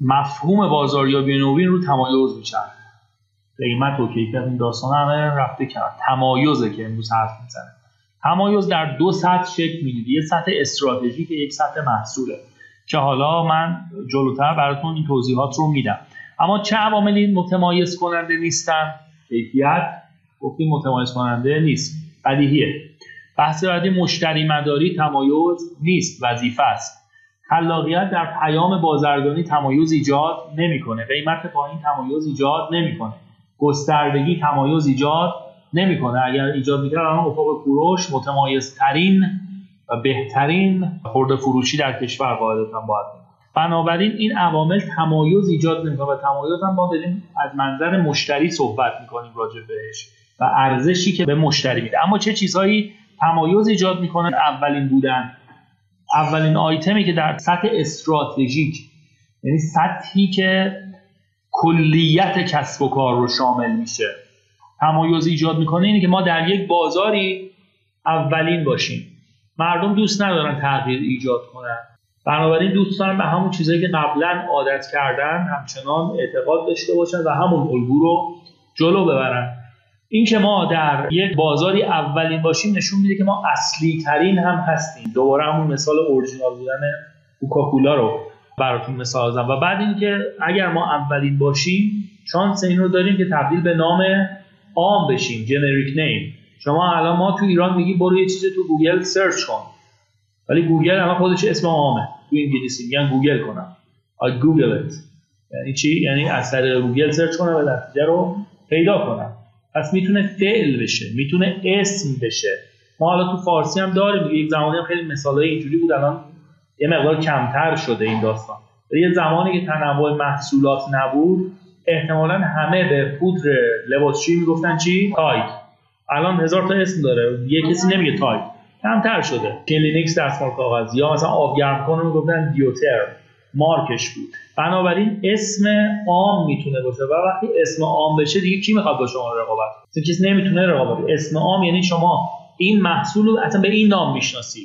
مفهوم بازاریابی نوین رو تمایز میشن قیمت و کیفیت این داستان همه رفته کرد تمایزه که امروز حرف می‌زنه. تمایز در دو سطح شکل می‌گیره. یه سطح استراتژیک یک سطح محصوله. که حالا من جلوتر براتون این توضیحات رو میدم. اما چه عواملی متمایز کننده نیستن؟ کیفیت. گفتیم متمایز کننده نیست. بدیهیه. بحث بعدی مشتری مداری تمایز نیست. وظیفه است. خلاقیت در پیام بازرگانی تمایز ایجاد نمی‌کنه. قیمت پایین تمایز ایجاد نمی‌کنه. گستردگی تمایز ایجاد نمی‌کنه. اگر ایجاد می‌کرد الان افق کوروش متمایزترین و بهترین خورده فروشی در کشور قاعدتا باید بنابراین این عوامل تمایز ایجاد نمی‌کنه و تمایز هم ما داریم از منظر مشتری صحبت می‌کنیم راجع بهش و ارزشی که به مشتری میده. اما چه چیزهایی تمایز ایجاد می‌کنه؟ اولین بودن. اولین آیتمی که در سطح استراتژیک یعنی سطحی که کلیت کسب و کار رو شامل میشه تمایز ایجاد می‌کنه اینه که ما در یک بازاری اولین باشیم. مردم دوست ندارن تغییر ایجاد کنن. بنابراین دوست دارن به همون چیزایی که قبلا عادت کردن همچنان اعتقاد داشته باشن و همون الگو رو جلو ببرن. این که ما در یک بازاری اولین باشیم نشون میده که ما اصلی ترین هم هستیم. دوباره همون مثال اورجینال بودن کوکاکولا رو براتون مثال زدم. و بعد اینکه اگر ما اولین باشیم شانس این رو داریم که تبدیل به نام عام بشیم generic name شما الان ما تو ایران میگیم برو یه چیز تو گوگل search کن. ولی گوگل الان خودش اسم عامه. تو انگلیسی میگن گوگل کنم. I google یعنی چی؟ یعنی از طریق گوگل search کنم و نتیجه رو پیدا کنم پس می‌تونه فعل بشه می‌تونه اسم بشه. ما حالا تو فارسی هم داریم یک زمانی هم خیلی مثالای اینجوری بود الان یه مقدار کمتر شده این داستان. یه زمانی که تنوع محصولات نبود احتمالا همه به پودر لباسشویی می‌گفتن؟ چی؟ تاید. الان هزار تا اسم داره یه کسی نمیگه تاید. کمتر شده. کلینکس دستمال کاغذ یا مثلا آب گرم کنه می‌گفتن دیوتر مارکش بود. بنابراین اسم عام می‌تونه باشه و وقتی اسم عام بشه دیگه کی می‌خواد با شما رقابت کنه؟ کسی نمی‌تونه رقابت اسم عام یعنی شما. این محصول رو اصلا به این نام می‌شناسی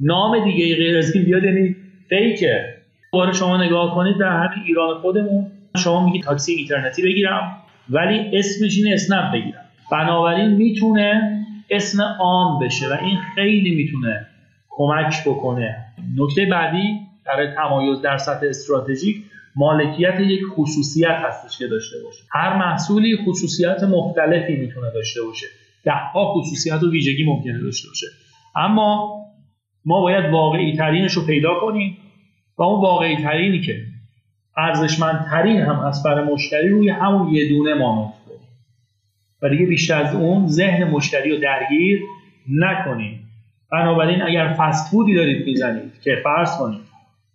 نام دیگه غیر از این بیاد یعنی فیکه دوباره شما نگاه کنید در همین ایران خودمون. شما میگی تاکسی اینترنتی بگیرم ولی اسمش این اسنپ بگیرم. بنابراین می‌تونه اسم عام بشه و این خیلی می‌تونه کمک بکنه. نکته بعدی برای تمایز در سطح استراتژیک مالکیت یک خصوصیت هستش که داشته باشه. هر محصولی خصوصیت مختلفی می‌تونه داشته باشه. ده ها خصوصیت و ویژگی ممکنه داشته باشه. اما ما باید واقعی ترینش رو پیدا کنیم و اون واقعی ترینی که ارزشمندترین هم از برای مشتری روی همون یه دونه مانوف بدیم و دیگه بیشتر از اون ذهن مشتری رو درگیر نکنیم. بنابراین اگر فست فودی دارید می‌زنید که فرض کنید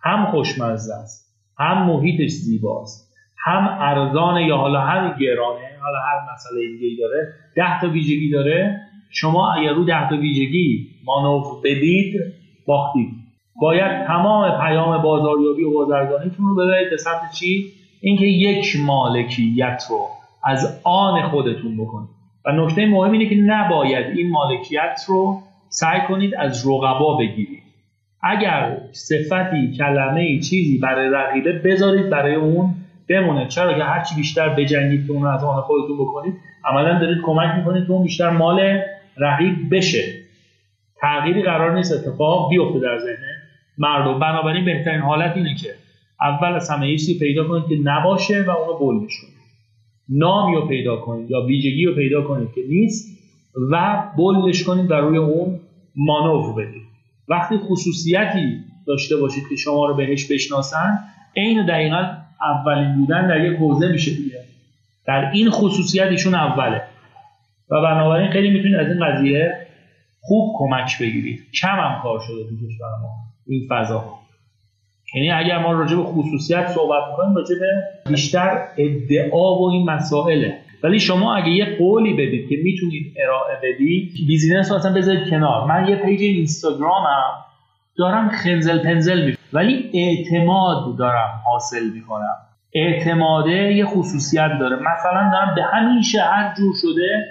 هم خوشمزه است هم محیطش زیباست هم ارزان یا حالا هم گرانه حالا هر مسئله دیگه داره ده تا ویژگی داره. شما اگر رو ده تا ویژگی مانور بدید باختید. باید تمام پیام بازاریابی و بازرگانیتون رو ببرید به سمت چی؟ اینکه یک مالکیت رو از آن خودتون بکنید. و نکته مهم اینه که نباید این مالکیت رو سعی کنید از رقبا بگیرید. اگر صفتی کلمه چیزی برای رقیبه بذارید برای اون بمونه. چرا که هرچی بیشتر بجنگید که اون از آن خودتون بکنید عملا دارید کمک می‌کنید که اون بیشتر مال رقیب بشه. تغییری قرار نیست اتفاق بیفته در ذهن مردم. بنابراین بهترین حالت اینه که اول از همه چیزی پیدا کنید که نباشه و اونو بلش کنید نامی رو پیدا کنید یا ویژگی رو پیدا کنید که نیست و بلش کنید و روی اون مانور بدید. وقتی خصوصیتی داشته باشید که شما رو بهش بشناسن عین دقیقا اولین بودن در یک حوزه میشه دیگه. در این خصوصیت ایشون اوله. و بنابراین خیلی می‌تونید از این قضیه خوب کمک بگیرید. کم هم کار شده تو کشور ما این فضا یعنی اگر ما راجع به خصوصیت صحبت می‌کنیم راجع به بیشتر ادعا و این مسائله. ولی شما اگه یه قولی بدید که می‌تونید ارائه بدید business رو اصلا بذارید کنار. من یه page اینستاگرامم دارم خنزر پنزر می ولی اعتماد دارم حاصل می‌کنم. اعتماده یه خصوصیت داره. مثلا دارم به همیشه هر جور شده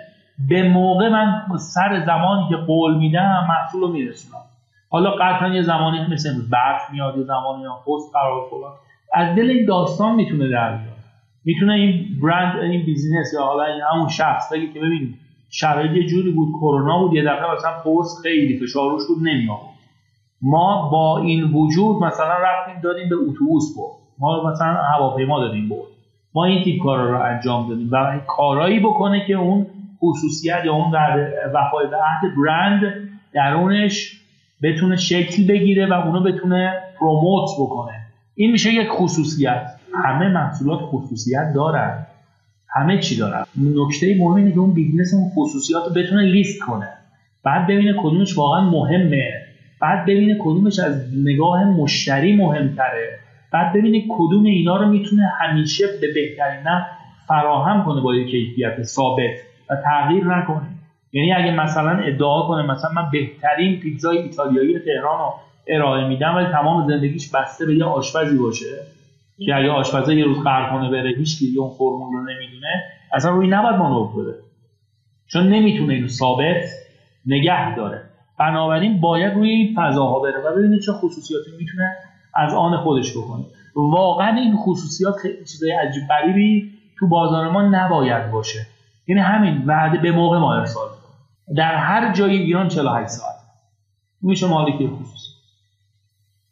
به موقع من سر زمانی که قول میدم محصول رو میرسونم. حالا قطعا یه زمانی مثل برف میاد یه زمانی هم پست قرار فلان. از دل این داستان می‌تونه در می‌تونه این برند این بیزینس یا حالا این همون شخص بگه که ببین شرایط یه جوری بود کرونا بود یه دفعه مثلا پست خیلی فشار روش بود نمیاد ما با این وجود مثلا رفتیم دادیم به اتوبوس برد. ما مثلا هواپیما دادیم برد. ما این تیپ کارا رو انجام دادیم. و کارایی بکنه که اون خصوصیت یا اون وفای به عهد برند درونش بتونه شکل بگیره و اونو بتونه promote بکنه. این میشه یک خصوصیت. همه محصولات خصوصیت دارن. همه چی دارن. نکته مهم اینه که اون business اون خصوصیات رو بتونه لیست کنه. بعد ببینه کدومش واقعا مهمه. بعد ببینه کدومش از نگاه مشتری مهمتره. بعد ببینه کدوم اینا رو می‌تونه همیشه به بهترین نحو فراهم کنه با یک کیفیت ثابت و تغییر نکنه. یعنی اگه مثلا ادعا کنه مثلا من بهترین پیتزای ایتالیایی تهران رو ارائه میدم ولی تمام زندگیش بسته به یه آشپزی باشه. که اگه آشپزه یه روز قرار کنه بره هیچ کی اون فرمول رو نمی‌دونه اصلا روی نباید مانور بده. چون نمی‌تونه اینو ثابت نگه داره. بنابراین باید روی این فضاها بره و ببینه چه خصوصیاتی می‌تونه از آن خودش بکنه. واقعا این خصوصیات خیلی چیزای عجیب غریبی تو بازار ما نباید باشه. یعنی همین وعده به موقع ما ارسال در هر جای ایران 48 ساعت میشه مالکیت خصوصیت.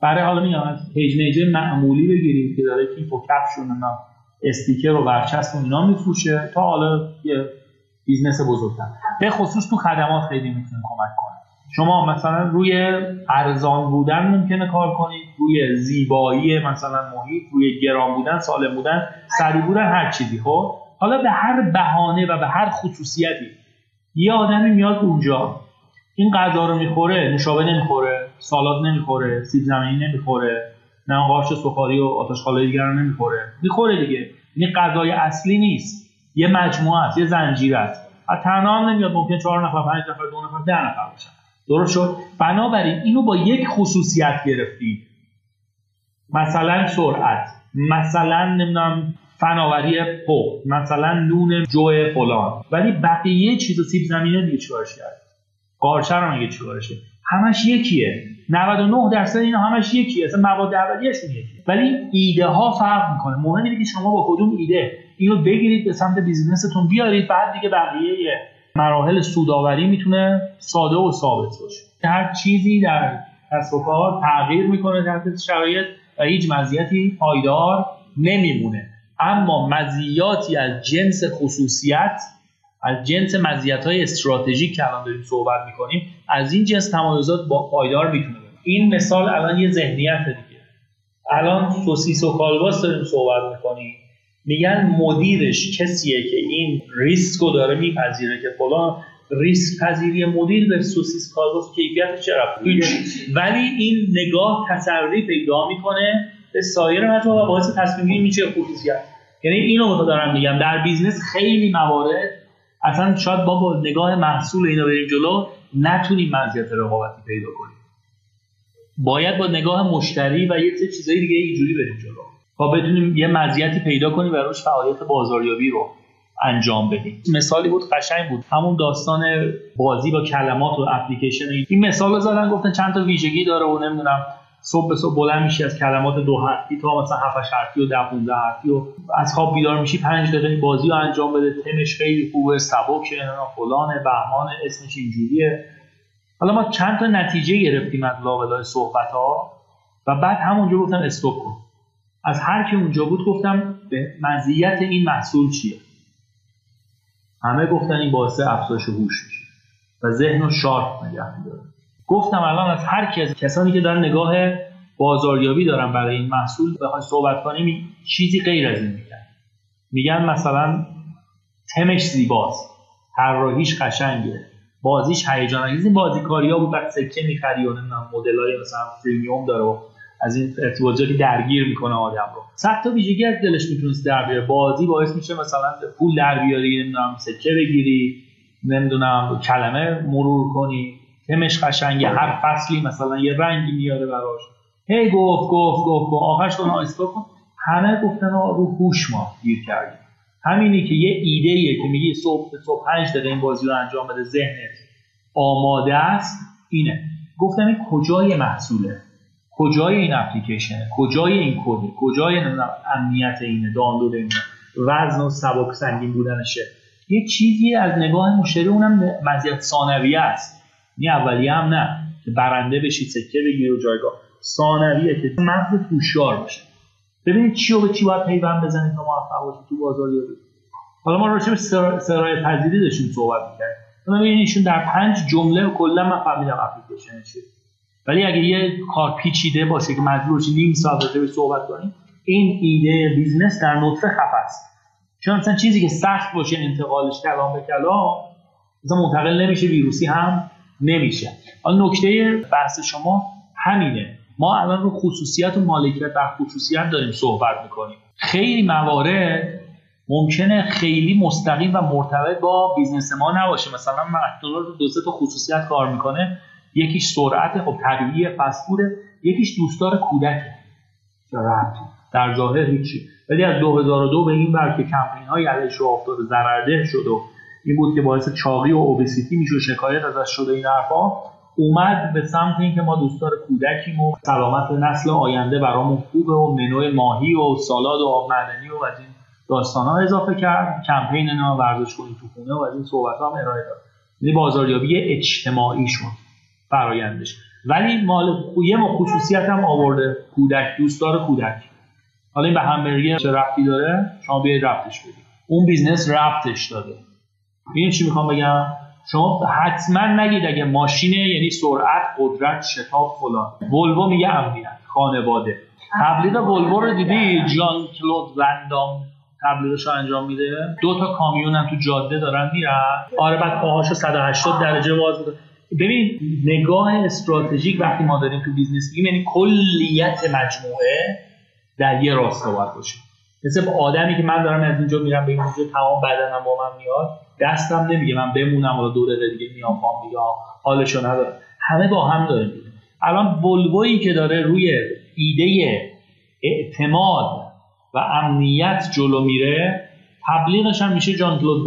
برای حالا میگم از page معمولی بگیرید که داره کیف و کفشون استیکر و برچسب و اینا میفروشه تا حالا یه business بزرگتر. به خصوص تو خدمات خیلی می‌تونه کمک کنه. شما مثلا روی ارزان بودن ممکنه کار کنید روی زیبایی مثلا محیط روی گران بودن سالم بودن سریع بودن هر چیزی خب؟ حالا به هر بهانه و به هر خصوصیتی یه آدمی میاد اونجا این غذا رو می‌خوره نشابه نمی‌خوره سالاد نمی‌خوره سیب زمینی نمی‌خوره نه قارچ سفاری و آتش خاله دیگر رو نمی‌خوره. می‌خوره دیگه. این غذای اصلی نیست. یه مجموعه است یه زنجیره است. از تنها نمیاد ممکن چهار نفر پنج نفر دو نفر ده نفر باشن. درست شد؟ بنابراین اینو با یک خصوصیت گرفتید مثلا سرعت مثلا نمی‌دونم فناوری پو مثلا نون جو فلان. ولی بقیه چیز سیب زمینه دیگه چیکارش کرد؟ قارچه رو میگه چیکارشه؟ همش یکیه. 99 درصد اینا همش یکیه. اصلا مواد اولیه‌شون یکیه. ولی ایده ها فرق می‌کنه. مهم اینه که شما با کدوم ایده اینو بگیرید به سمت بیزینستون بیارید بعد دیگه بقیه مراحل سوداوری می‌تونه ساده و ثابت باشه. هر چیزی در کسب و کار تغییر می‌کنه تحت شرایط و هیچ مزیتی پایدار نمیمونه. اما مزیاتی از جنس خصوصیت از جنس مزیت های استراتژیک که الان داریم صحبت می‌کنیم از این جنس تمایزات با پایدار می‌تونه این مثال الان یه ذهنیت دیگه. الان سوسیس و کالباس داریم صحبت می‌کنیم. میگن مدیرش کسیه که این ریسک رو داره میپذیره که فلان ریسک پذیری مدیر به سوسیس کالباس کیفیت چه ولی این نگاه تسری پیدا می‌کنه به سایر مجموعه و باعث تصمیم میشه خصوصیت یعنی اینو دارم میگم. در business خیلی موارد اصلا شاید با, نگاه محصول اینا بریم جلو نتونیم مزیت رقابتی پیدا کنیم. باید با نگاه مشتری و یه سری چیزای دیگه اینجوری بریم جلو. تا بتونیم یه مزیتی پیدا کنیم و روش فعالیت بازاریابی رو انجام بدیم. مثالی بود قشنگ بود. همون داستان بازی با کلمات و اپلیکیشن. این مثال رو زدن گفتن چند تا ویژگی داره و نمی‌دونم صبح به صبح بلند میشی از کلمات دو حرفی تا مثلا 7 حرفی و 10 15 حرفی و از خواب بیدار میشی 5 دقیقه بازی رو انجام بده. تمش خیلی خوبه سبکه فلان بهمان اسمش اینجوریه. حالا ما چند تا نتیجه گرفتیم از لابلای صحبت ها و بعد همونجا گفتم استوب کن. از هر کی اونجا بود گفتم به مزیت این محصول چیه؟ همه گفتن این باعث افزایش هوش میشه و ذهن رو شارپ نگه میداره. گفتم الان از هر کی از کسانی که دارن نگاه بازاریابی دارن برای این محصول بخوای صحبت کنیم چیزی غیر از این میگن. میگن مثلا تمش زیباست. طراحیش قشنگه. بازیش هیجان انگیز. این بازیکاریا بود بعد سکه می‌خری و نمی‌دونم مدلای مثلا پریمیوم داره و از این ارتباطاتی درگیر می‌کنه آدم رو. صد تا ویژگی از دلش می‌تونست در بیاره. بازی باعث میشه مثلا پول در بیاری نمی‌دونم سکه بگیری نمی‌دونم کلمه مرور کنی. تمش قشنگه. هر فصلی مثلا یه رنگی میاره براش. هی گفت گفت گفت گفت. آخرش کن آیستا کن. همه گفتن رو هوش ما گیر کردیم. همینی که یه ایده ایه که میگی صبح صبح 5 دقیقه این بازی رو انجام بده ذهنت آماده است اینه. گفتم این کجای محصوله؟ کجای این اپلیکیشن کجای این کد کجای امنیت اینه دانلود اینه؟ وزن و سبک سنگین بودنشه. یه چیزی از نگاه مشتری اونم مزیت ثانویه است. این اولیه هم نه. که برنده بشی سکه بگیر و جایگاه. ثانویه که مغز توشار باشه ببینید چی و به چی باید پیوند بزنید تا موفق باشید تو بازاریابی حالا ما راجع به سرایت پذیری داشتیم صحبت می‌کردیم. ببینید ایشون در پنج جمله کلا من فهمیدم اپلیکیشن چیه. ولی اگه یه کار پیچیده باشه که مجبور نیم ساعت راجع به صحبت کنیم این ایده business در نطفه خفه است. چون مثلا چیزی که سخت باشه انتقالش کلام به کلام مثلا منتقل نمیشه ویروسی هم نمیشه. حالا نکته بحث شما همینه. ما الان رو خصوصیت و مالکیت بر خصوصیت داریم صحبت می‌کنیم. خیلی موارد ممکنه خیلی مستقیم و مرتبط با business ما نباشه. مثلا رو دو سه تا خصوصیت کار می‌کنه یکیش سرعت خب طبیعی فست فوده یکیش دوستدار کودک. در ظاهر هیچی. ولی از 2002 به این بر که کمپین های علیهش راه افتاد ضررده شد و این بود که باعث چاقی و obesity میشه شکایت ازش شده این حرفا. اومد به سمت اینکه ما دوستدار کودکیم و سلامت نسل آینده برامون خوبه و منوی ماهی و سالاد و آب معدنی و از این داستان ها اضافه کرد. کمپین نه ورزش کنید تو خونه و از این صحبت هم ارائه داد. یعنی بازاریابی اجتماعی شد فرایندش ولی مال یه خصوصیت هم آورده کودک دوستدار کودک. حالا این به همبرگر چه ربطی داره؟ شما بیاید ربطش بدید. اون business ربطش داده. این چی می‌خوام بگم؟ شما حتما نگید اگه ماشینه یعنی سرعت قدرت شتاب فلان. ولوو میگه امنیت خانواده. تبلیغ ولوو رو دیدی؟ جان کلود وندام تبلیغش رو انجام میده. دو تا کامیون هم تو جاده دارن میرن. آره بعد پاهاشو 180 درجه باز می‌کنه. ببین نگاه استراتژیک وقتی ما داریم تو business میگیم یعنی کلیت مجموعه در یه راستا باید باشه. مثل آدمی که من دارم از اینجا میرم به اینجا تمام بدنم با من میاد. دستم نمیگه من بمونم و دو دقیقه دیگه میام پام میگه حالشو نداره همه با هم داره میده الان ولویی که داره روی ایده اعتماد و امنیت جلو میره تبلیغش هم میشه جان کلود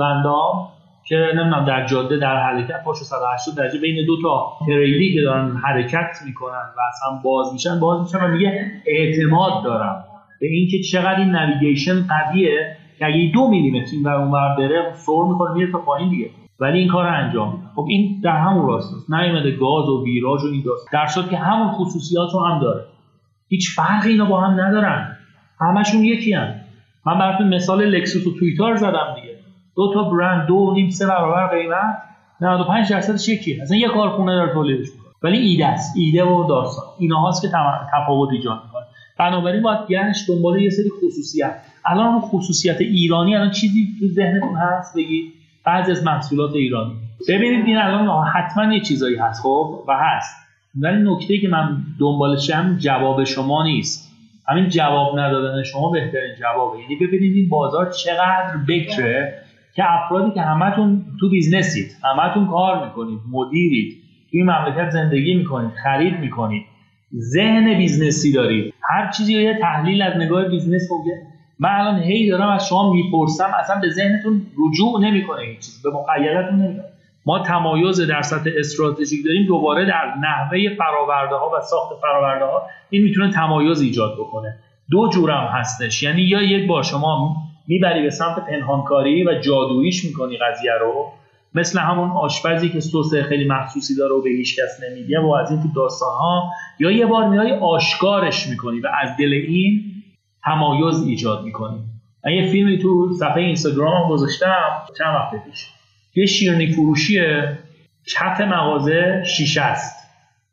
که نمی‌دونم در جاده در حرکت پاشو 180 درجه بین دو تا تریلی که دارن حرکت می‌کنن و اصلا باز میشن باز میشن و میگه اعتماد دارم. به اینکه چقدر این نویگیشن قویه که اگه دو میلیمتر این ور اونور بره سر می‌کنه میره تا پایین دیگه. ولی این کار انجام میده. خب این در همون راست است. نیومده گاز و ویراج و این داست در صورت که همون خصوصیات رو هم داره. هیچ فرقی اینا با هم ندارن. همشون یکی هم. من براتون مثال لکسوس و تویتار زدم دیگه. دو تا برند دو نیم سه برابر قیمت. 95 درصدش یکیه. اصلا یه کارخونه داره تولیدش می‌کنه. ولی ایده است. ایده و داستان. اینا هاست که تفاوت ایجاد بنابراین باید گشت دنبال یه سری خصوصیت. الان خصوصیت ایرانی الان چیزی تو ذهنتون هست؟ بگید بعضی از محصولات ایرانی. ببینید این الان حتما یه چیزایی هست خب؟ و هست. ولی نکته که من دنبالشم جواب شما نیست. همین جواب ندادن شما بهترین جوابه. یعنی ببینید این بازار چقدر بکره که افرادی که همتون تو بیزنسید همتون کار می‌کنید مدیرید توی مملکت زندگی می‌کنید خرید می‌کنید. ذهن business ی دارید هر چیزی یه تحلیل از نگاه business ممکن من الان هی دارم از شما می‌پرسم اصلا به ذهنتون رجوع نمی‌کنه این چیز به مقیدتون نمی‌کنه. ما تمایز در سطح استراتژیک داریم دوباره در نحوه فراورده ها و ساخت فراورده ها این می‌تونه تمایز ایجاد بکنه. دو جورم هستش. یعنی یا یک بار شما می‌بری به سمت پنهانکاری و جادوییش می‌کنی قضیه رو مثل همون آشپزی که سس خیلی مخصوصی داره و به هیچ کس نمیگه و از این تو داستان ها یا یه بار میای آشکارش می‌کنی و از دل این تمایز ایجاد می‌کنی. من یه فیلمی تو صفحه اینستاگرام گذاشتم چند وقت پیش. یه شیرنی فروشیه کف مغازه شیشه است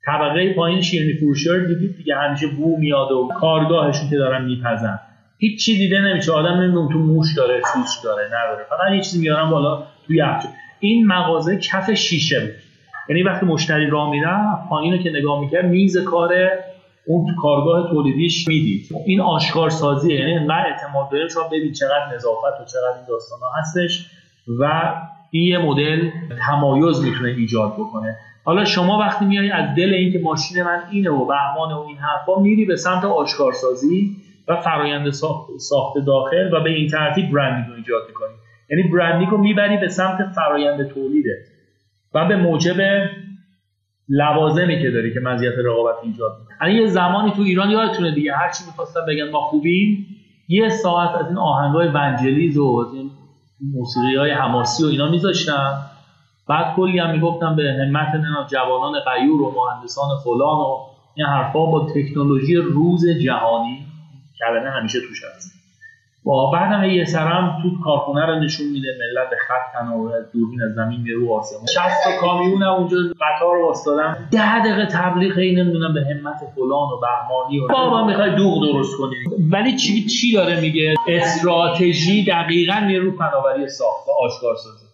طبقه پایین شیرنی فروشی رو دیدید؟ دیگه همیشه بو میاد و کارگاهشون که دارن میپزن. هیچ چی دیده نمیشه. آدم نمی‌دونه تو موش داره سوش داره نداره. فقط یه چیزی میارن بالا تو یخچال این مغازه کف شیشه بود. یعنی وقتی مشتری راه میره پایین رو که نگاه می‌کرد میز کار اون کارگاه تولیدیش می‌دید. این آشکار سازیه یعنی اعتماد داره شما ببین چقدر نظافت و چقدر این داستان هستش و این یه مدل تمایز می‌تونه ایجاد بکنه. حالا شما وقتی میای از دل اینکه ماشین من اینه و بهمان و این حرفا میری به سمت آشکارسازی و فرایند ساخت داخل و به این ترتیب برندینگ رو ایجاد می‌کنی. یعنی برندینگ رو می‌بری به سمت فرایند تولیده. و به موجب لوازمی که داری که مزیت رقابت ایجاد می‌کنه. یه زمانی تو ایران یادتونه دیگه هر چی می‌خواستن بگن ما خوبیم یه ساعت از این آهنگای ونجلیز و از این موسیقی حماسی و اینا میذاشتن بعد کلی هم می‌گفتن به همت جوانان غیور و مهندسان فلان و این حرفا با تکنولوژی روز جهانی کلمه همیشه توش هست. و بعد هم یه سرم تو کارخونه رو نشون میده ملت به خط و دوربین از زمین رو آسمون. 60 تا کامیون اونجا قطار واسطادم 10 دقیقه تبلیغ این نمی‌دونم به همت فلان و بهمانی و بابا می‌خوای دوغ درست کنی ولی چی چی داره میگه؟ استراتژی دقیقا میره رو فناوری ساخت و آشکار سازی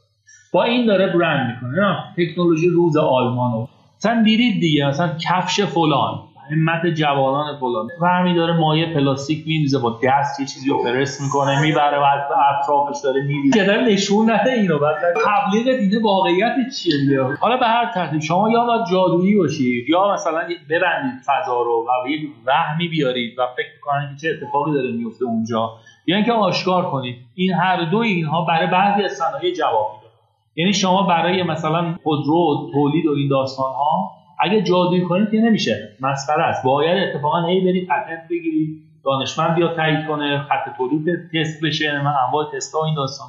با این داره برند می‌کنه. نه تکنولوژی روز آلمان و مثلا دیدید دیگه مثلا کفش فلان. همت جوانان فلان برمی داره مایه پلاستیک میریزه با دست یه چیزی رو پرس می‌کنه می‌بره و از اطرافش داره میریزه. داره نشون نده اینو بعد تبلیغ دیده واقعیت چیه؟ دیگه حالا به هر ترتیب شما یا باید جادویی باشید یا مثلا ببندید فضا رو و یک وهمی بیارید و فکر می‌کنن که چه اتفاقی داره میفته اونجا. یا اینکه آشکار کنید. این هر دو اینها برای بعضی از صنایع جواب میده یعنی شما برای مثلا خودرو تولید و این داستان ها اگه جادویی کنید که نمیشه. مسخره است. باید اتفاقا هی برید پتنت بگیرید. دانشمند بیاد تایید کنه خط تولید تست بشه. من انواع تست ها این داستان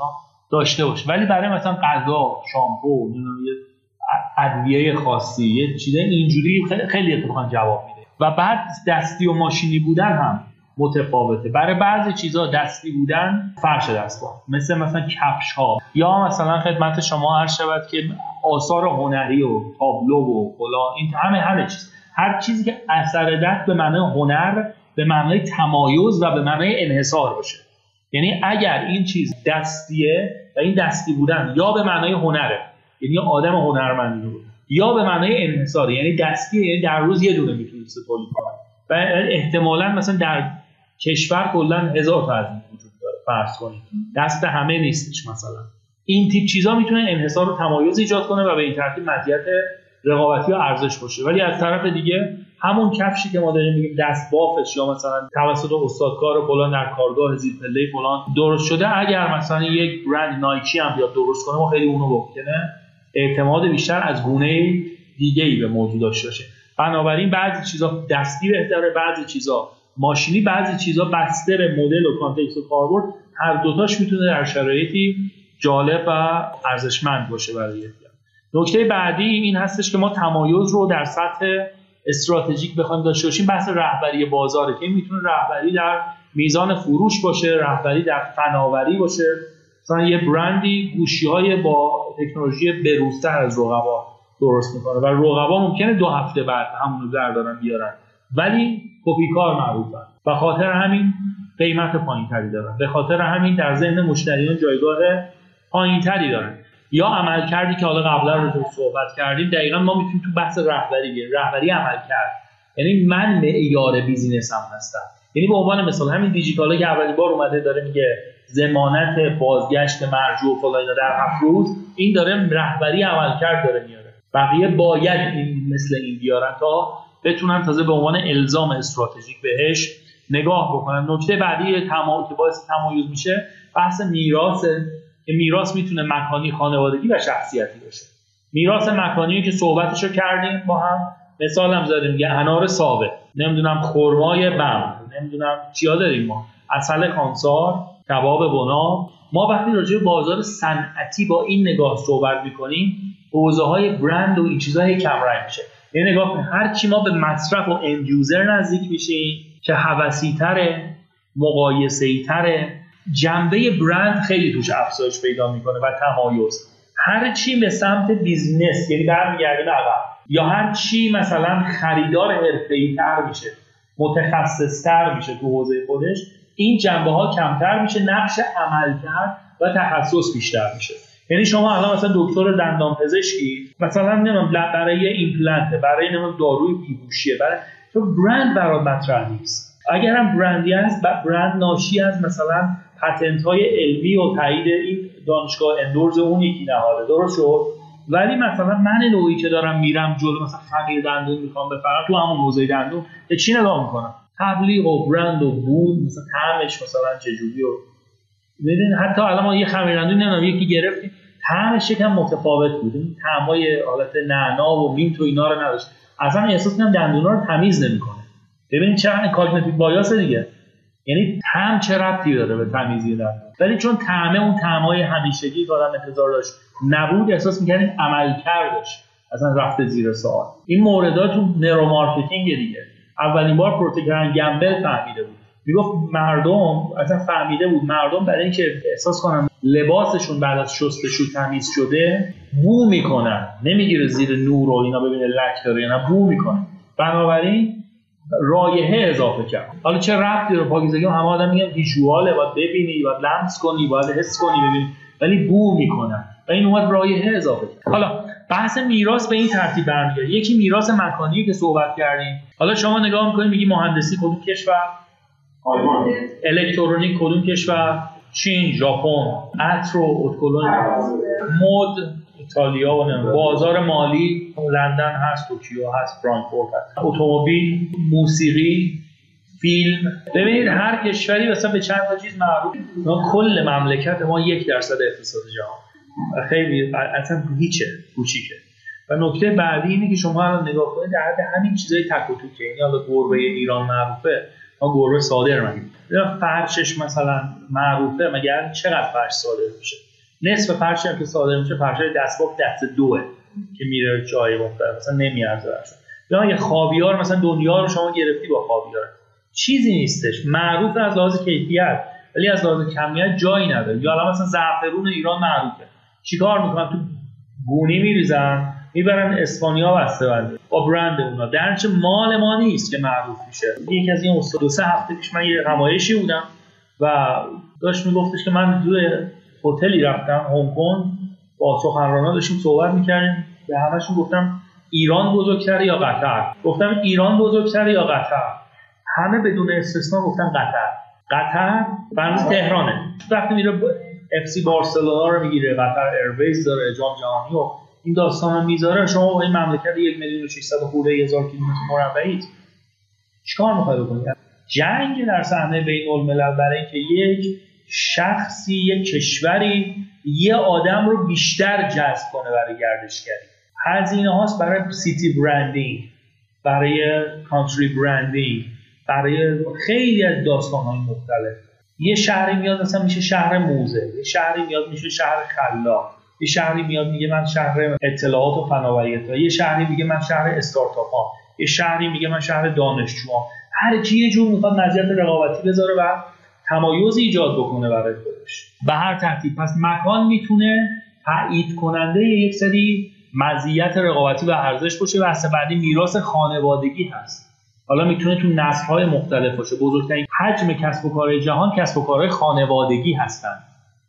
داشته باشه. ولی برای مثلا غذا شامپو یه ادویه خاصی یه چیز اینجوری خیلی اتفاقا جواب میده. و بعد دستی و ماشینی بودن هم. متفاوته. برای بعضی چیزها دستی بودن فرش دستگاه مثل مثلا کفش ها یا مثلا خدمت شما هر شود که آثار هنری و تابلو و فلان این همه همه چیز. هر چیزی که اثر دست به معنای هنر به معنای تمایز و به معنای انحصار باشه. یعنی اگر این چیز دستیه و این دستی بودن یا به معنای هنره یعنی آدم هنرمندی رو یا به معنای انحصار یعنی دستیه یعنی در روز یه دونه می‌تونید تولید کنه و احتمالا مثلا در کشور کلا هزار تا از این وجود داره فرض کنید. دست همه نیستش مثلا. این تیپ چیزا می‌تونه انحصار و تمایز ایجاد کنه و به این ترتیب مزیت رقابتی و ارزش باشه. ولی از طرف دیگه همون کفشی که ما داریم میگیم دست بافش یا مثلا توسط استادکار فلان در کارگاه زیر پله فلان درست شده اگر مثلا یک برند نایکی هم بیاد درست کنه ما خیلی اونو ممکنه اعتماد بیشتر از گونه دیگه ای به موضوع داشته باشه. بنابراین بعضی چیزا دستی بهتره بعضی چیزا ماشینی بعضی چیزا بسته به مدل و کانتکست و کاربرد هر دوتاش می‌تونه در شرایطی جالب و ارزشمند باشه برای نکته بعدی این هستش که ما تمایز رو در سطح استراتژیک بخوایم داشته باشیم بحث رهبری بازاره که می‌تونه رهبری در میزان فروش باشه رهبری در فناوری باشه. مثلا یه برندی گوشی های با تکنولوژی بروزتر از رقبا درست می‌کنه و رقبا ممکنه دو هفته بعد همون رو دارن بیارن. ولی کپی کار معروفن و خاطر همین قیمت پایین تری دارن. به خاطر همین در ذهن مشتریان جایگاه پایین تری دارن. یا عمل کردی که حالا قبلا رو صحبت کردیم دقیقا ما می‌تونیم تو بحث رهبری بیاریم رهبری عمل کرد. یعنی من معیار بیزینسم هستم. یعنی به عنوان مثال همین دیجیتاله که اولین بار اومده داره میگه زمانت بازگشت مرجو و فلان در هفت روز این داره رهبری عمل کرد داره میاره. بقیه باید این مثل این بیارن تا بتونن تازه به عنوان الزام استراتژیک بهش نگاه بکنن. نکته بعدی تما... که باعث تمایز میشه بحث میراث که میراث می‌تونه مکانی خانوادگی و شخصیتی باشه. میراث مکانی که صحبتش رو کردیم با هم. مثال هم زدیم یه انار ساوه. نمی‌دونم خرمای بم نمی‌دونم چیا داریم ما. اصل کانسار کباب بنا. ما وقتی راجع بازار صنعتی با این نگاه صحبت می‌کنیم حوزه های برند و این چیزها کم رنگ میشه. یه نگاه کن. هر چی ما به مصرف و end user نزدیک میشیم که هوسی تره مقایسه تره جنبه برند خیلی توش افزایش پیدا می‌کنه و تمایز. هر چی به سمت business یعنی برمیگردیم عقب یا هر چی مثلا خریدار حرفه‌ای تر میشه متخصص تر میشه تو حوزه خودش این جنبه ها کمتر میشه نقش عملکرد و تخصص بیشتر میشه. یعنی شما الان مثلا دکتر دندان پزشکی مثلا نمی‌دونم برای ایمپلنت برای نمی‌دونم داروی بیهوشیه برای تو برند برات مطرح نیست. اگر هم برندی هست برند ناشی از مثلا patent های علمی و تایید این دانشگاه endorse اون یکی نهاده. درست شد؟ ولی مثلا من نوعی که دارم میرم جلو مثلا خمیر دندون می‌خوام بخرم تو همون حوزه دندون به چی نگاه می‌کنم؟ تبلیغ و برند و بو مثلا طعمش مثلا چجوری و ببین حتی الان ما یه خمیر دندون نمی‌دونم یکی گرفتیم. طعمش یکم متفاوت بود. این طعمای حالت نعنا و mint و اینا رو نداشت. اصلا احساس کنم دندونا رو تمیز نمی‌کنه. ببینید چقدر cognitive bias دیگه. یعنی طعم چه ربطی داره به تمیزی دندون ولی چون طعمه اون طعمای همیشگی که آدم انتظار داشت نبود احساس می‌کردیم عمل کردش اصلا رفته زیر سوال. این موردات تو neuromarketing دیگه. اولین بار Procter & Gamble فهمیده بود. می‌گفت مردم اصلا فهمیده بود مردم برای اینکه احساس کنن لباسشون بعد از شستشو تمیز شده بو می‌کنن. نمی‌گیره زیر نور و اینا ببینه لک داره یا نه بو می‌کنه. بنابراین رایحه اضافه کرد. حالا چه ربطی داره پاکیزگی همه آدم میگن ویژواله باید ببینی باید لمس کنی باید حس کنی ببینی. ولی بو می‌کنن و این اومد رایحه اضافه کرد. حالا بحث میراث به این ترتیب برمیگرده. یکی میراث مکانی که صحبت کردیم. حالا شما نگاه می‌کنید میگی مهندسی کدوم کشور؟ آلمان. الکترونیک کدوم کشور؟ چین ژاپن. عطر و اتکلون مد ایتالیا و بازار مالی لندن هست توکیو هست فرانکفورت هست. اتومبیل موسیقی فیلم. ببینید هر کشوری مثلا به چند تا چیز معروف. کل مملکت ما یک درصد اقتصاد جهان. خیلی اصلا هیچه کوچیکه. و نکته بعدی اینه که شما الان نگاه کنید در حد همین چیزای تک و توکه. یعنی حالا گربه ایران معروفه. ما گربه صادر میگیم. فرشش مثلا معروفه مگر چقدر فرش صادر میشه؟ نصف فرشی هم که صادر میشه فرش دستباف دست دوه که میره جای مختلف مثلا نمیارزه یا یه خاویار مثلا دنیا رو شما گرفتی با خاویار چیزی نیستش. معروف از لحاظ کیفیت ولی از لحاظ کمیت جایی نداره. یا مثلا زعفرون ایران معروفه. چیکار می‌کنن؟ تو گونی میریزن. می‌برن اسپانیا بسته بنده با برند اونا. درنچه مال ما نیست که معروف میشه. یکی از این استاد دو سه هفته پیش من یه همایشی بودم و داشت میگفتش که من توی هتلی رفتم هنگ کنگ. با سخنرانا داشتیم صحبت می‌کردیم. به همشون گفتم ایران بزرگتره یا قطر؟ گفتم ایران بزرگتره یا قطر؟ همه بدون استثنا گفتن قطر. قطر بنز تهرانه. وقتی میره FC بارسلونا رو می‌گیره قطر Airways داره جام جهانی و این داستان رو می‌ذاره. شما با این مملکت یک میلیون و 600 خورده هزار کیلومتر مربعی چیکار می‌خوای بکنید جنگ در صحنه بین الملل برای اینکه یک شخصی یک کشوری یه آدم رو بیشتر جذب کنه برای گردشگری. هزینه هاست برای سیتی برندینگ برای کانتری برندینگ برای خیلی از داستان های مختلف. یه شهری میاد مثلا میشه شهر موزه یه شهری میاد میشه شهر خلاق. یه شهری میاد میگه من شهر اطلاعات و فناوری یه شهری میگه من شهر استارتاپ ها یه شهری میگه من شهر دانشجو هر کی یه جور می‌خواد مزیت رقابتی بذاره و تمایز ایجاد بکنه برای خودش. به هر ترتیب. پس مکان می‌تونه تایید کننده یک سری مزیت رقابتی و ارزش باشه بحث بعدی میراث خانوادگی هست. حالا می‌تونه تو نسل مختلف باشه. بزرگترین حجم کسب و کارهای جهان کسب و کارهای خانوادگی هستن.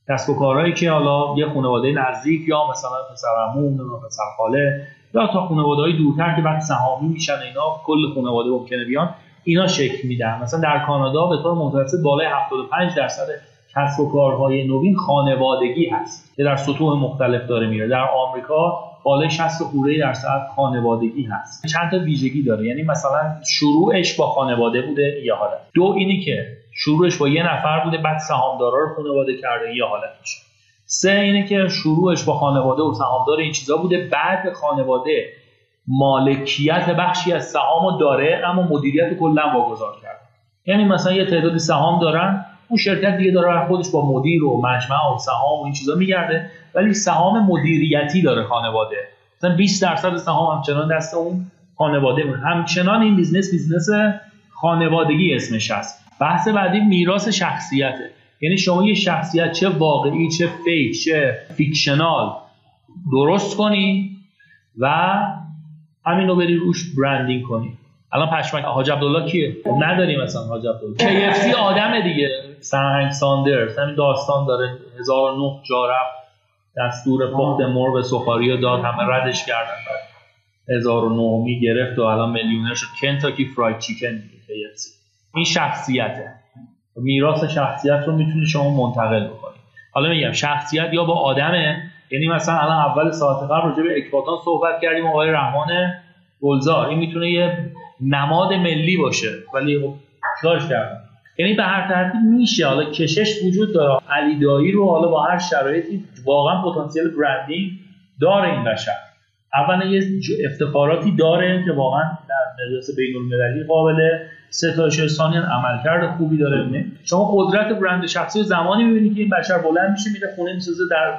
کسب و کارهایی که حالا یه خانواده نزدیک یا مثلا پسر عمو پسر خاله یا تا خانواده های دورتر که بعد سهامی میشن اینا کل خانواده ممکنه بیان اینا شکل میدن. مثلا در کانادا به طور متوسط بالای 75 درصد کسب و کارهای نوین خانوادگی هست که در سطوح مختلف داره میره. در آمریکا بالای 60 خورده درصد خانوادگی هست. چند تا ویژگی داره. یعنی مثلا شروعش با خانواده بوده یه حالت دو اینی که شروعش با یه نفر بوده بعد سهامدارا رو خانواده کرده یه حالتش سه اینه که شروعش با خانواده و سهامدار این چیزا بوده. بعد خانواده مالکیت بخشی از سهام داره اما مدیریت کلا واگذار کرده. یعنی مثلا یه تعدادی سهام دارن اون شرکت دیگه داره خودش با مدیر و مجمع و سهام و این چیزا میگرده ولی سهام مدیریتی داره خانواده. مثلا 20 درصد سهام همچنان دست اون خانواده مونه همچنان این business business خانوادگی اسمش هست. بحث بعدی میراث شخصیته. یعنی شما یه شخصیت چه واقعی چه fake چه fictional درست کنی و همین رو بری روش branding کنی. الان پشمک حاج عبدالله کیه؟ نداریم مثلا حاج عبدالله. KFC آدم دیگه. سرهنگ ساندرز. همین داستان داره. 1009 جا رفت. دستور پخت مرغ سوخاری داد. همه ردش کردن. بعد 1009 می گرفت و الان میلیونر شد. Kentucky Fried Chicken دیگه KFC این شخصیته. میراث شخصیت رو می‌تونی شما منتقل بکنی. حالا میگم شخصیت یا با آدمه. یعنی مثلا الان اول ساعت قبل راجع به اکباتان صحبت کردیم. آقای رحمان گلزار. این می‌تونه یه نماد ملی باشه ولی خب کردن یعنی به هر ترتیب میشه. حالا کشش وجود داره. علی دایی رو حالا با هر شرایطی واقعا پتانسیل برندینگ داره این بشر. اولا یه افتخاراتی داره که واقعا در مقیاس بین المللی قابل ستایش ثانیا عملکرد خوبی داره. شما قدرت برند شخصی زمانی می‌بینید که این بشر بلند میشه میره خونه می‌سازه در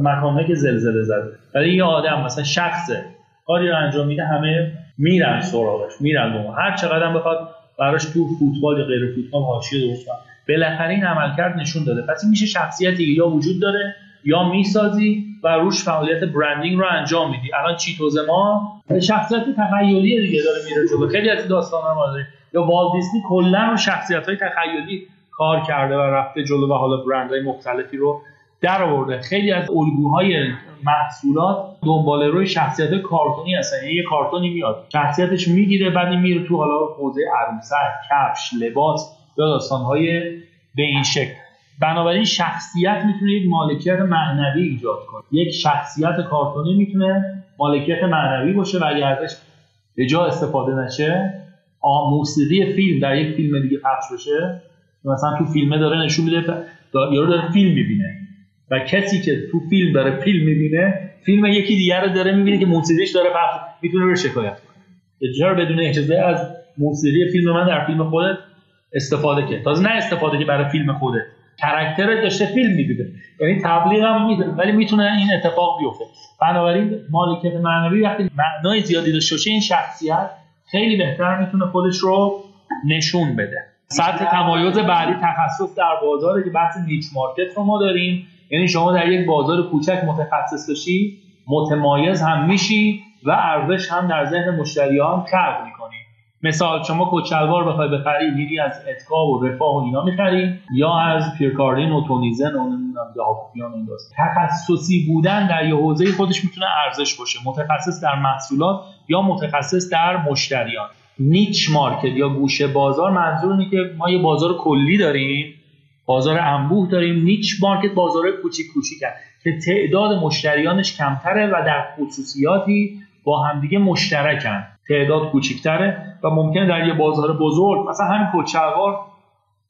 مکانهایی که زلزله زده. ولی یه آدم مثلا شخصه. کاری رو انجام میده همه میرن سراغش میرن دو هر چقدر بخواد براش تو فوتبال یا غیر فوتبال حاشیه درست کنه. بالاخره این عملکرد نشون داده. پس میشه شخصیتی یا وجود داره یا می‌سازی و روش فعالیت برندینگ رو انجام میدی. الان چیتوز ما شخصیت تخیلی دیگه داره میره جلو. خیلی از داستانا ما داره. یا والت دیسنی کلا رو شخصیت های تخیلی کار کرده و رفته جلو و حالا برندهای مختلفی رو در آورده. خیلی از الگوهای محصولات دنبال روی شخصیت کارتونی هستن. یعنی یه کارتونی میاد. شخصیتش می‌گیره بعد میره تو حالا حوزه عروسک کفش لباس یا داستانهای به این شکل. بنابراین شخصیت می‌تونه یک مالکیت معنوی ایجاد کنه. یک شخصیت کارتونی می‌تونه مالکیت معنوی باشه و اگر ازش به جا استفاده نشه موسیقی فیلم در یک فیلم دیگه پخش بشه. مثلا تو فیلمه داره نشون میده یارو داره فیلم می‌بینه. و کسی که تو فیلم داره فیلم می‌بینه فیلم یکی دیگر رو داره می‌بینه که موسیقیش داره پخش می‌تونه رو شکایت کنه. چرا بدون اجازه از موسیقی فیلم من در فیلم خودت استفاده کرد تازه نه استفاده که برای فیلم خودت. کرکتر داشته فیلم می‌دیده یعنی تبلیغ هم میده ولی می‌تونه این اتفاق بیفته. بنابراین مالکیت معنوی وقتی معنای زیادی داشته باشه این شخصیت خیلی بهتر می‌تونه خودش رو نشون بده. سطح تمایز بعدی تخصص در بازار که بحث نیچ مارکت رو ما داریم. یعنی شما در یک بازار کوچک متخصص بشی متمایز هم میشی و ارزش هم در ذهن مشتریان خلق می‌کنی. مثال شما کچلوار بخوای بخری میری از اتکا و رفاه و اینا می‌خری یا از پیرکاردین و تونیزن و نمی‌دونم یاکوبیان این تخصصی بودن در یه حوزه خودش می‌تونه ارزش باشه. متخصص در محصولات یا متخصص در مشتریان. نیچ مارکت یا گوشه بازار منظور که ما یه بازار کلی داریم بازار انبوه داریم. نیچ مارکت بازار کوچیک کوچیک که تعداد مشتریانش کمتره و در خصوصیاتی با همدیگه مشترکن. تعداد کوچیکتره و ممکنه در یه بازار بزرگ مثلا همین کوچلوار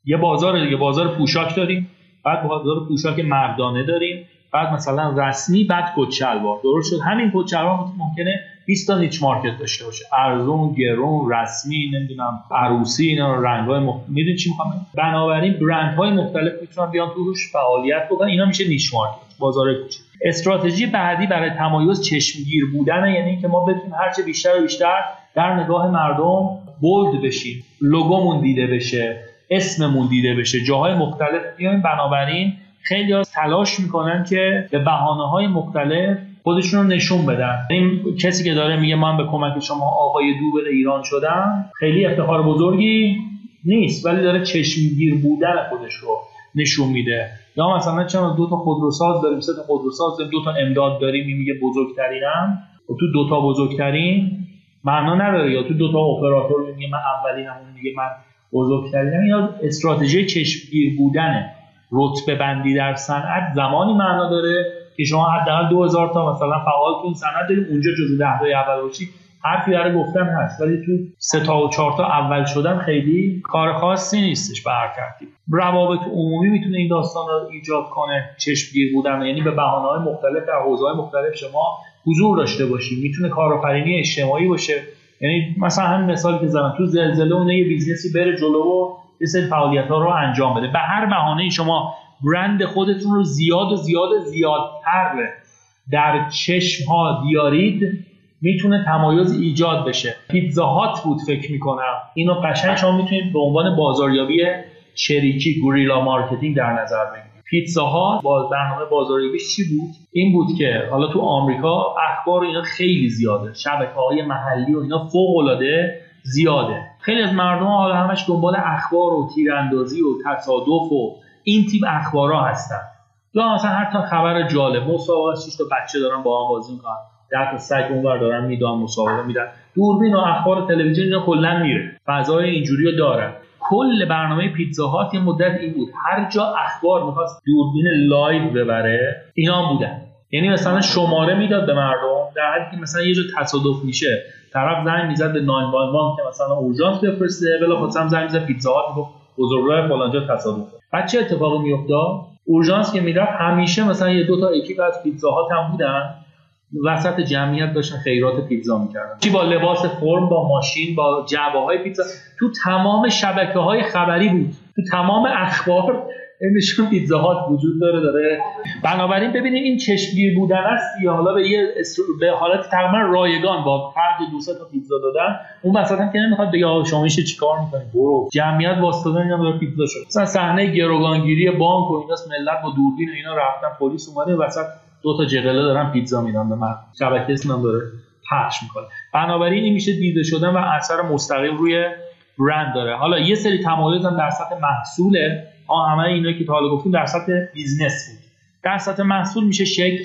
یه بازار دیگه بازار پوشاک داریم. بعد بازار پوشاک مردانه داریم. بعد مثلا رسمی بعد کچلوار درست شد. همین کچلوار ممکنه 20 تا نیچ مارکت داشته باشه. ارزون گرون رسمی نمی‌دونم عروسی اینا رنگ‌های مختلف می‌دونی چی می‌خوام بنابراین برندهای مختلف می‌تونن بیان توش فعالیت بکنن. اینا میشه نیچ مارکت بازار کوچیک. استراتژی بعدی برای تمایز چشمگیر بودن یعنی که ما بتونیم هرچه بیشتر و بیشتر در نگاه مردم بولد بشیم. لوگومون دیده بشه اسممون دیده بشه جاهای مختلف بیایم. بنابراین خیلی تلاش می‌کنن که به بحانه های مختلف خودشون رو نشون بدن. این کسی که داره میگه من به کمک شما آقای دوبل ایران شدم خیلی افتخار بزرگی نیست ولی داره چشمگیر بودن خودش رو نشون میده. یا مثلا چون دو تا خودروساز داریم سه تا خودروساز دو تا امداد داریم میگه بزرگترینم. و تو دو تا بزرگترین معنا نداره یا تو دو تا اپراتور میگه من اولینم اون میگه من بزرگترینم. یا استراتژی چشمگیر بودنه. رتبه بندی در صنعت زمانی معنا داره. که شما حداقل 2000 تا مثلا فعال تو صنعت داریم اونجا جزو ده تا اول باشی حرفی برای گفتن هست. ولی تو سه تا و چهار تا اول شدن خیلی کار خاصی نیستش به هر ترتیب. روابط عمومی می‌تونه این داستان رو ایجاد کنه چشمگیر بودن یعنی به بهانه های مختلف در حوزه های مختلف شما حضور داشته باشی. می‌تونه کارآفرینی اجتماعی باشه. یعنی مثلا همین مثالی که زدم تو زلزله اون یه business ی بره جلو و یه سری فعالیت ها رو انجام بده. به هر بهانه شما برند خودتون رو زیاد و زیاد زیادتر در چشم ها بیارید می‌تونه تمایز ایجاد بشه. پیتزا هات بود فکر می‌کنم. اینو قشنگ شما می‌تونید به عنوان بازاریابی چریکی guerrilla marketing در نظر بگیرید. پیتزا هات برنامه بازاریابیش چی بود؟ این بود که حالا تو آمریکا اخبار اینا خیلی زیاده. شبکه های محلی و اینا فوق العاده زیاده. خیلی از مردم حالا همش دنبال اخبار و تیراندازی و تصادف و این تیپ اخبارها هستن. یا مثلا حتی خبر جالب مسابقه 6 تا بچه دارن با هم بازی می‌کنن. تا سگ اونور دارن میدان مسابقه میدن. دوربین و اخبار تلویزیون اینا کلا میره. فضای اینجوری رو دارن. کل برنامه پیتزا هات یه مدت این بود. هر جا اخبار می‌خواست دوربین live ببره اینا بودن. یعنی مثلا شماره می‌داد به مردم در حدی که مثلا یه جا تصادف میشه. طرف زنگ می‌زد به 911 که مثلا اورژانس بفرسته بلافاصله زنگ می‌زد پیتزا هات بزرگراه فلانجا تصادف بعد چه اتفاقی میفته اورژانس که می‌رفت همیشه مثلا یه دو تا اکیپ از پیتزاها هم بودن وسط جمعیت داشتن خیرات پیتزا می‌کردن. چی با لباس فرم با ماشین با جعبه های پیتزا. تو تمام شبکه های خبری بود. تو تمام اخبار نشون پیتزا وجود داره داره. بنابراین ببینید این چشمگیر بودن است یا حالا به یه به حالت تقریبا رایگان با فرد دو تا پیتزا دادن اون وسط هم که نمی‌خواد بگه شما میشه چیکار می‌کنی؟ برو. جمعیت وایستادن اینا داره پیتزا شد. مثلا صحنه گروگانگیری بانک و ایناست ملت با دوربین و اینا رفتن پلیس اومده وسط دو تا جقله دارن پیتزا میدن به من شبکه اسم داره پخش می‌کنه. بنابراین این میشه دیده شدن و اثر مستقیم روی برند داره. حالا یه سری تمایز هم در سطح محصوله. همه اینا که تا حالا گفتیم در سطح business بود. در سطح محصول میشه شکل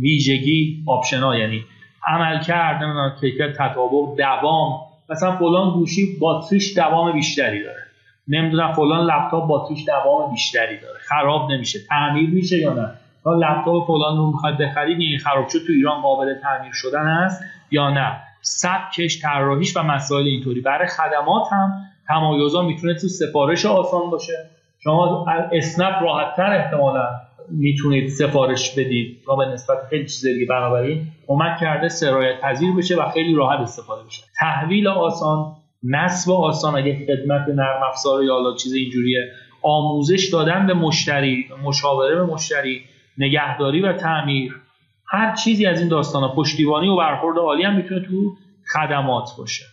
ویژگی option ا یعنی عمل کرد نمی‌دونم کیفیت تطابق دوام. مثلا فلان گوشی باتریش دوام بیشتری داره. نمی‌دونم فلان لپتاپ باتریش دوام بیشتری داره. خراب نمیشه. تعمیر میشه یا نه؟ تا لپتاپ فلان رو می‌خواد بخرید این خراب شد تو ایران قابل تعمیر شدن است یا نه؟ سبکش طراحیش و مسائل اینطوری. برای خدمات هم تمایزا می‌تونه تو سفارش آسان باشه. شما اسنپ راحتتر احتمالا می‌تونید سفارش بدید تا به نسبت خیلی چیز دیگه بنابراین کمک کرده سرایت پذیر بشه و خیلی راحت استفاده بشه. تحویل آسان نصب آسان اگه خدمت نرم افزار یا چیز اینجوریه آموزش دادن به مشتری مشاوره به مشتری نگهداری و تعمیر هر چیزی از این داستان پشتیبانی و برخورد عالی هم می‌تونه تو خدمات باشه.